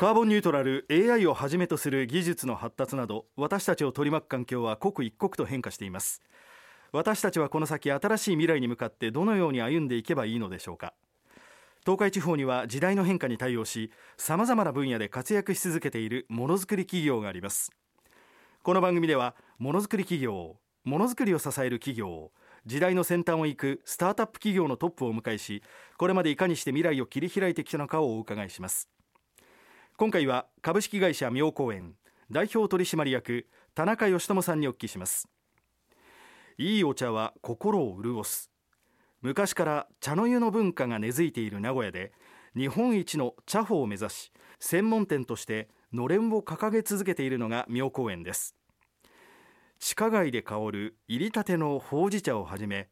カーボンニュートラル AI をはじめとする技術の発達など私たちを取り巻く環境は刻一刻と変化しています。私たちはこの先新しい未来に向かってどのように歩んでいけばいいのでしょうか。東海地方には時代の変化に対応しさまざまな分野で活躍し続けているものづくり企業があります。この番組ではものづくり企業ものづくりを支える企業時代の先端を行くスタートアップ企業のトップをお迎えしこれまでいかにして未来を切り開いてきたのかをお伺いします。今回は株式会社妙高園代表取締役田中義智さんにお聞きします。いいお茶は心を潤す。昔から茶の湯の文化が根付いている名古屋で日本一の茶法を目指し専門店としてのれんを掲げ続けているのが妙高園です。地下街で香る入りたてのほうじ茶をはじめ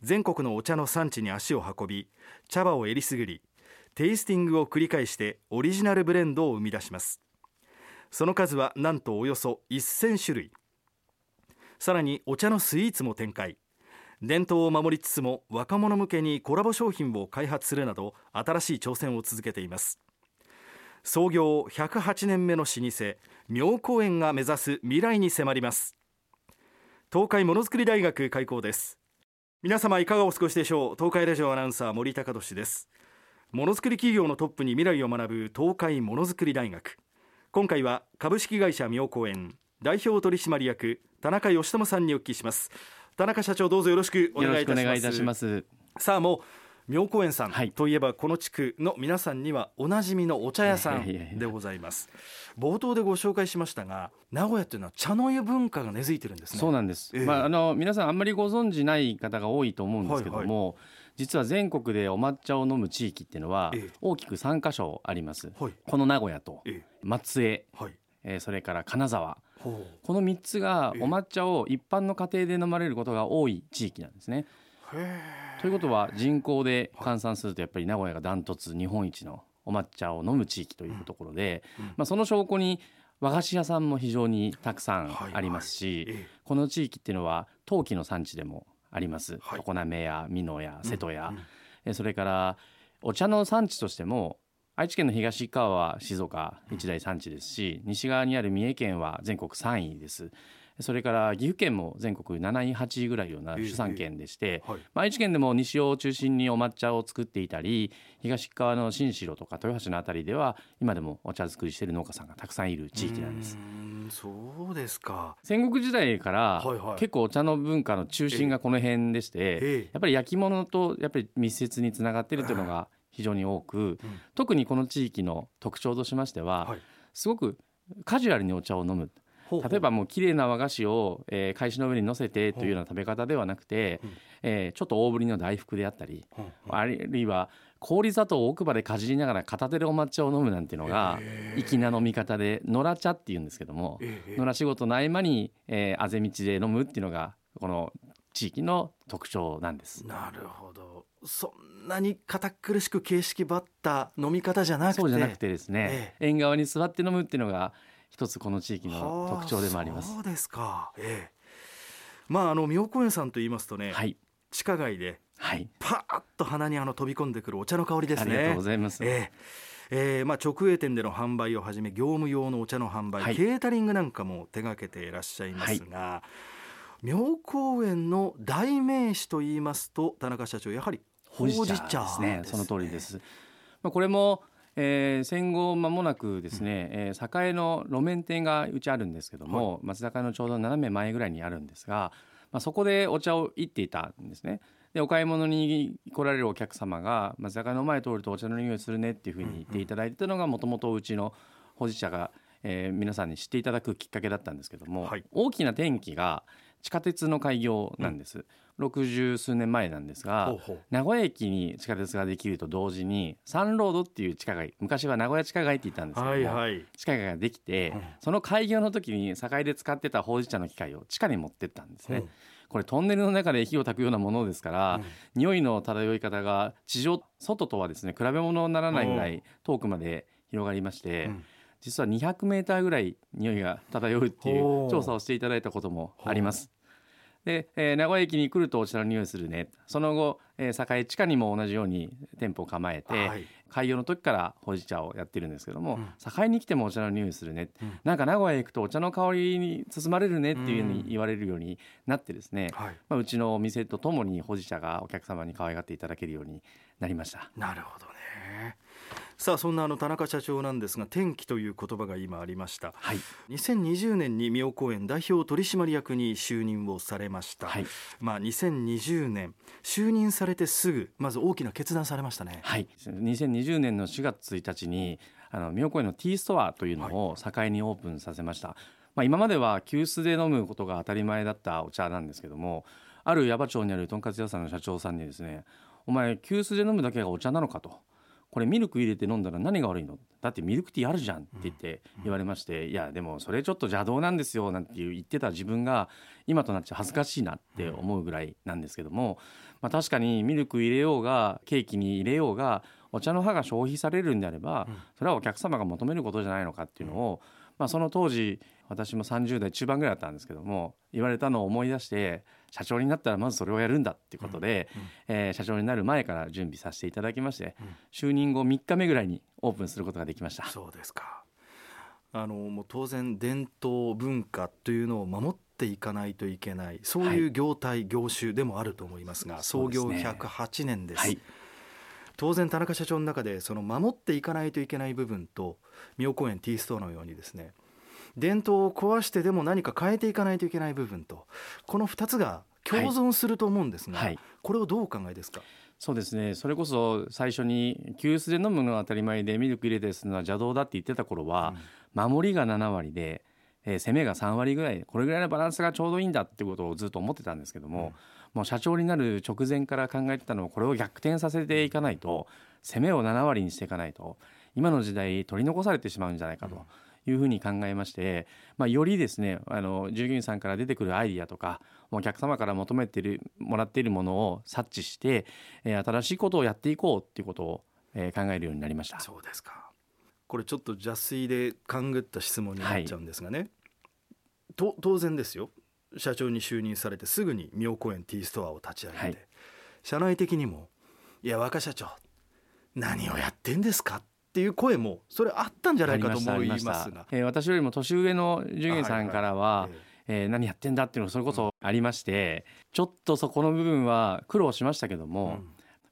全国のお茶の産地に足を運び茶葉をえりすぐりテイスティングを繰り返してオリジナルブレンドを生み出します。その数はなんとおよそ1000種類。さらにお茶のスイーツも展開。伝統を守りつつも若者向けにコラボ商品を開発するなど新しい挑戦を続けています。創業108年目の老舗妙高園が目指す未来に迫ります。東海ものづくり大学開校です。皆様いかがお過ごしでしょう？東海ラジオアナウンサー森高俊です。ものづくり企業のトップに未来を学ぶ東海ものづくり大学。今回は株式会社妙高園代表取締役田中義智さんにお聞きします。田中社長どうぞよろしくお願いいたします。さあもう妙高園さんといえばこの地区の皆さんにはおなじみのお茶屋さんでございます。冒頭でご紹介しましたが名古屋というのは茶の湯文化が根付いてるんですね。そうなんです、えー、まああの皆さんあんまりご存知ない方が多いと思うんですけども、はいはい、実は全国でお抹茶を飲む地域っていうのは大きく3カ所あります、はい、この名古屋と松江、はい、えー、それから金沢。この3つがお抹茶を一般の家庭で飲まれることが多い地域なんですね。ということは人口で換算するとやっぱり名古屋がダントツ日本一のお抹茶を飲む地域というところで、まあ、その証拠に和菓子屋さんも非常にたくさんありますし、この地域っていうのは陶器の産地でもあります、常滑や美濃や瀬戸や、それからお茶の産地としても愛知県の東側は静岡一大産地ですし西側にある三重県は全国3位ですそれから岐阜県も全国7位8位ぐらいような主産県でして、はい、愛知県でも西尾を中心にお抹茶を作っていたり東側の新城とか豊橋の辺りでは今でもお茶作りしている農家さんがたくさんいる地域なんです。そうですか。戦国時代から結構お茶の文化の中心がこの辺でして、やっぱり焼き物とやっぱり密接につながっているというのが非常に多く、特にこの地域の特徴としましては、すごくカジュアルにお茶を飲む例えばもう綺麗な和菓子を、えー、返しの上に乗せてというような食べ方ではなくて、えー、ちょっと大ぶりの大福であったり、あるいは氷砂糖を奥歯でかじりながら片手でお抹茶を飲むなんていうのが粋な飲み方で野良茶っていうんですけども野良仕事の合間に、えー、あぜ道で飲むっていうのがこの地域の特徴なんです。なるほど。そんなに堅苦しく形式ばった飲み方じゃなくて。そうじゃなくてですね、ええ、縁側に座って飲むっていうのが一つこの地域の特徴でもあります。そうですか。ええ、まああの妙高園さんと言いますとね、はい、地下街で、はい、パーッと鼻にあの飛び込んでくるお茶の香りですね。ありがとうございます。えええーまあ、直営店での販売をはじめ業務用のお茶の販売、はい、ケータリングなんかも手がけていらっしゃいますが、はい、妙高園の代名詞と言いますと田中社長やはりほうじ茶ですね、その通りです。まあ、これもえー、戦後間もなくですね、うん、えー、栄の路面店がうちあるんですけども、はい、松坂のちょうど斜め前ぐらいにあるんですが、まあ、そこでお茶をいっていたんですね。でお買い物に来られるお客様が松坂の前通るとお茶の匂いするねっていうふうに言っていただいたのがもともとうちのほうじ茶が、えー、皆さんに知っていただくきっかけだったんですけども、はい、大きな転機が地下鉄の開業なんです。60数年前なんですが名古屋駅に地下鉄ができると同時にサンロードっていう地下街昔は名古屋地下街って言ったんですけども、はいはい、地下街ができて、うん、その開業の時に堺で使ってたほうじ茶の機械を地下に持ってったんですね。うん。これトンネルの中で火を焚くようなものですから、うん、匂いの漂い方が地上外とはですね比べ物にならないぐらい遠くまで広がりまして、うん、実は200メーターぐらい匂いが漂うっていう調査をしていただいたこともあります。で、えー、名古屋駅に来るとお茶の匂いするね。その後、えー、栄地下にも同じように店舗を構えて、はい、開業の時からほうじ茶をやってるんですけども、うん、境に来てもお茶の匂いするね、うん、なんか名古屋へ行くとお茶の香りに包まれるねっていうふうに言われるようになってですね、はい、まあ、うちのお店とともにほうじ茶がお客様に可愛がっていただけるようになりました。なるほどねさあそんなあの田中社長なんですが転機という言葉が今ありました、はい、2020年に妙高園代表取締役に就任をされました、はい、まあ2020年就任されてすぐまず大きな決断されましたね。はい。2020年の4月1日にあの妙高園のティーストアというのを境にオープンさせました、はい、まあ、今までは急須で飲むことが当たり前だったお茶なんですけどもある矢場町にあるとんかつ屋さんの社長さんにですねお前急須で飲むだけがお茶なのかとこれミルク入れて飲んだら何が悪いの？だってミルクティーあるじゃんって言って言われまして、いやでもそれちょっと邪道なんですよなんて言ってた自分が今となっちゃ恥ずかしいなって思うぐらいなんですけども、まあ、確かにミルク入れようがケーキに入れようがお茶の葉が消費されるんであればそれはお客様が求めることじゃないのかっていうのを、まあ、その当時私も30代中盤ぐらいだったんですけども言われたのを思い出して社長になったらまずそれをやるんだっていうことで、うんうん、えー、社長になる前から準備させていただきまして、うん、就任後3日目ぐらいにオープンすることができました。そうですか。あのもう当然伝統文化というのを守っていかないといけないそういう業態、はい、業種でもあると思いますが創業108年です、はい、当然田中社長の中でその守っていかないといけない部分と妙高園ティーストのようにですね伝統を壊してでも何か変えていかないといけない部分とこの2つが共存すると思うんですが、はい、これをどうお考えですか？そうですね。それこそ最初に急須で飲むのは当たり前でミルク入れてするのは邪道だって言ってた頃は、うん、守りが7割で、えー、攻めが3割ぐらいこれぐらいのバランスがちょうどいいんだってことをずっと思ってたんですけども、うん、もう社長になる直前から考えてたのはこれを逆転させていかないと攻めを7割にしていかないと今の時代取り残されてしまうんじゃないかと。うんいうふうに考えまして、まあ、よりですねあの従業員さんから出てくるアイディアとかお客様から求めてるもらっているものを察知して、えー、新しいことをやっていこうっていうことを、えー、考えるようになりました。そうですか。これちょっと邪推で勘ぐった質問になっちゃうんですがね、はい、と当然ですよ。社長に就任されてすぐに妙高園ティーストアを立ち上げて、はい、社内的にも「いや若社長何をやってんですか?」っていう声もそれあったんじゃないかと思いますが、えー、私よりも年上の従業員さんからは、えー、何やってんだっていうのそれこそありまして、ちょっとそこの部分は苦労しましたけども、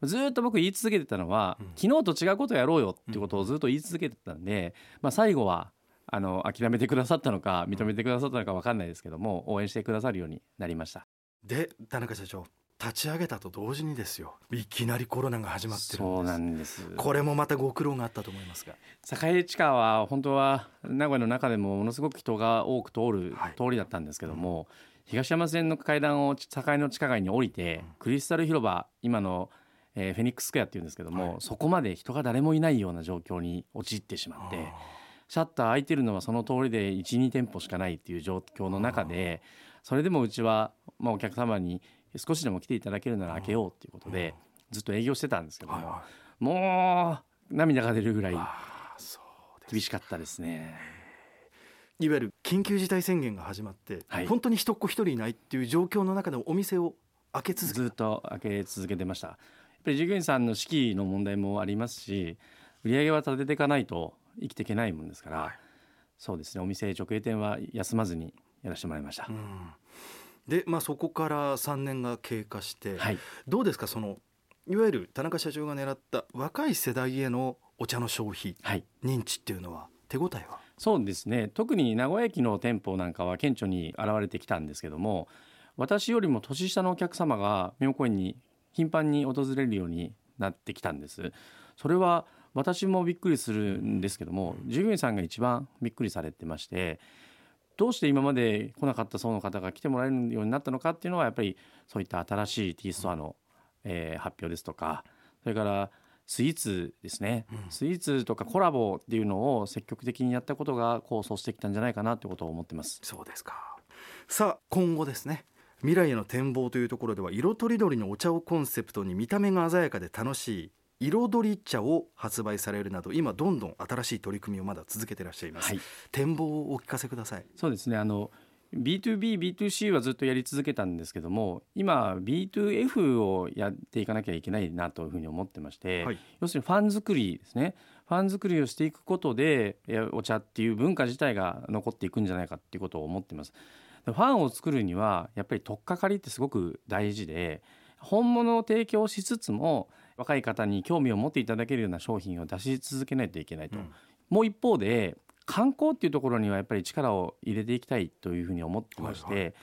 うん、ずっと僕言い続けてたのは、うん、昨日と違うことをやろうよっていうことをずっと言い続けてたんで、まあ、最後はあの諦めてくださったのか認めてくださったのか分かんないですけども応援してくださるようになりました。で田中社長立ち上げたと同時にですよ。いきなりコロナが始まってるそうなんです。これもまたご苦労があったと思いますが。栄地下は本当は名古屋の中でもものすごく人が多く通る通りだったんですけども、はい、東山線の階段を境の地下街に降りて、うん、クリスタル広場今の、えー、フェニックスクエアっていうんですけども、はい、そこまで人が誰もいないような状況に陥ってしまって。シャッター開いてるのはその通りで12店舗しかないっていう状況の中でそれでもうちは、まあ、お客様に少しでも来ていただけるなら開けようっていうことでずっと営業してたんですけども、もう涙が出るぐらい厳しかったですね。いわゆる緊急事態宣言が始まって、はい、本当に人っ子一人いないっていう状況の中でお店を開け続けずっと開け続けてました。やっぱり従業員さんの士気の問題もありますし売り上げは立てていかないと生きていけないもんですから、はい、そうですね。お店直営店は休まずにやらせてもらいました。うんで、まあ、そこから3年が経過して、はい、どうですか？そのいわゆる田中社長が狙った若い世代へのお茶の消費、はい、認知っていうのは手応えは？そうですね。特に名古屋駅の店舗なんかは顕著に現れてきたんですけども私よりも年下のお客様が妙高園に頻繁に訪れるようになってきたんです。それは私もびっくりするんですけども従業員さんが一番びっくりされてましてどうして今まで来なかった層の方が来てもらえるようになったのかっていうのはやっぱりそういった新しいティーストアの、えー、発表ですとかそれからスイーツですね、うん、スイーツとかコラボっていうのを積極的にやったことが構想してきたんじゃないかなということを思ってます。そうですか。さあ今後ですね。未来への展望というところでは色とりどりのお茶をコンセプトに見た目が鮮やかで楽しい彩り茶を発売されるなど今どんどん新しい取り組みをまだ続けていらっしゃいます、はい、展望をお聞かせください。そうですね。あの B2B、B2C はずっとやり続けたんですけども今 B2F をやっていかなきゃいけないなというふうに思ってまして、はい、要するにファン作りですね。ファン作りをしていくことでお茶っていう文化自体が残っていくんじゃないかっていうことを思ってます。ファンを作るにはやっぱり取っかかりってすごく大事で本物を提供しつつも若い方に興味を持っていただけるような商品を出し続けないといけないと、うん、もう一方で観光っていうところにはやっぱり力を入れていきたいというふうに思ってまして、はいはい、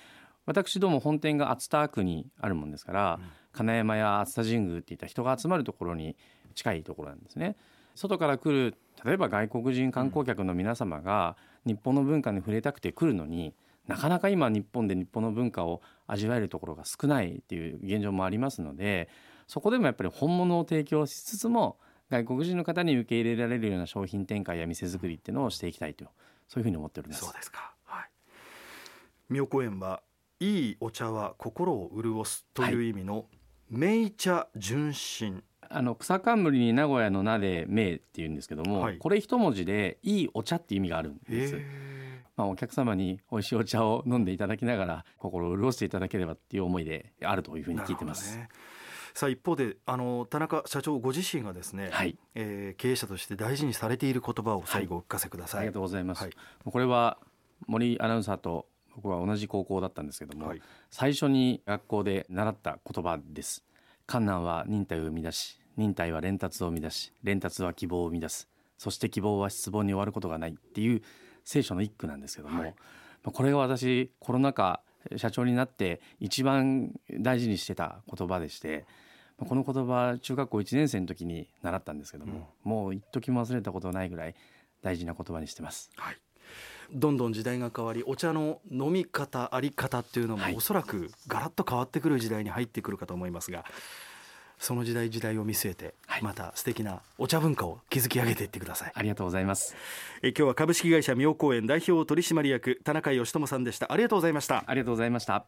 私ども本店が熱田区にあるもんですから、うん、金山や熱田神宮っていった人が集まるところに近いところなんですね。外から来る例えば外国人観光客の皆様が日本の文化に触れたくて来るのに、なかなか今日本で日本の文化を味わえるところが少ないっていう現状もありますのでそこでもやっぱり本物を提供しつつも外国人の方に受け入れられるような商品展開や店作りっていうのをしていきたいとそういうふうに思っております。そうですか。はい。妙高園はいいお茶は心を潤すという意味の、名茶純真。あの草冠に名古屋の名で名っていうんですけども、はい、これ一文字でいいお茶っていう意味があるんです。まあ、お客様に美味しいお茶を飲んでいただきながら心を潤していただければっていう思いであるというふうに聞いてます。さあ一方であの田中社長ご自身がですね、はい、えー、経営者として大事にされている言葉を最後お聞かせください、はい、ありがとうございます、はい、これは森アナウンサーと僕は同じ高校だったんですけども、はい、最初に学校で習った言葉です。観難は忍耐を生み出し忍耐は連達を生み出し連達は希望を生み出す。そして希望は失望に終わることがないっていう聖書の一句なんですけども、はい、これが私コロナ禍社長になって一番大事にしてた言葉でしてこの言葉中学校1年生の時に習ったんですけども、うん、もう一時も忘れたことないぐらい大事な言葉にしてます。はい。どんどん時代が変わりお茶の飲み方あり方っていうのも、おそらくガラッと変わってくる時代に入ってくるかと思いますがその時代時代を見据えて、はい、また素敵なお茶文化を築き上げていってください。ありがとうございます。え今日は株式会社妙高園代表取締役田中義智さんでした。ありがとうございました。ありがとうございました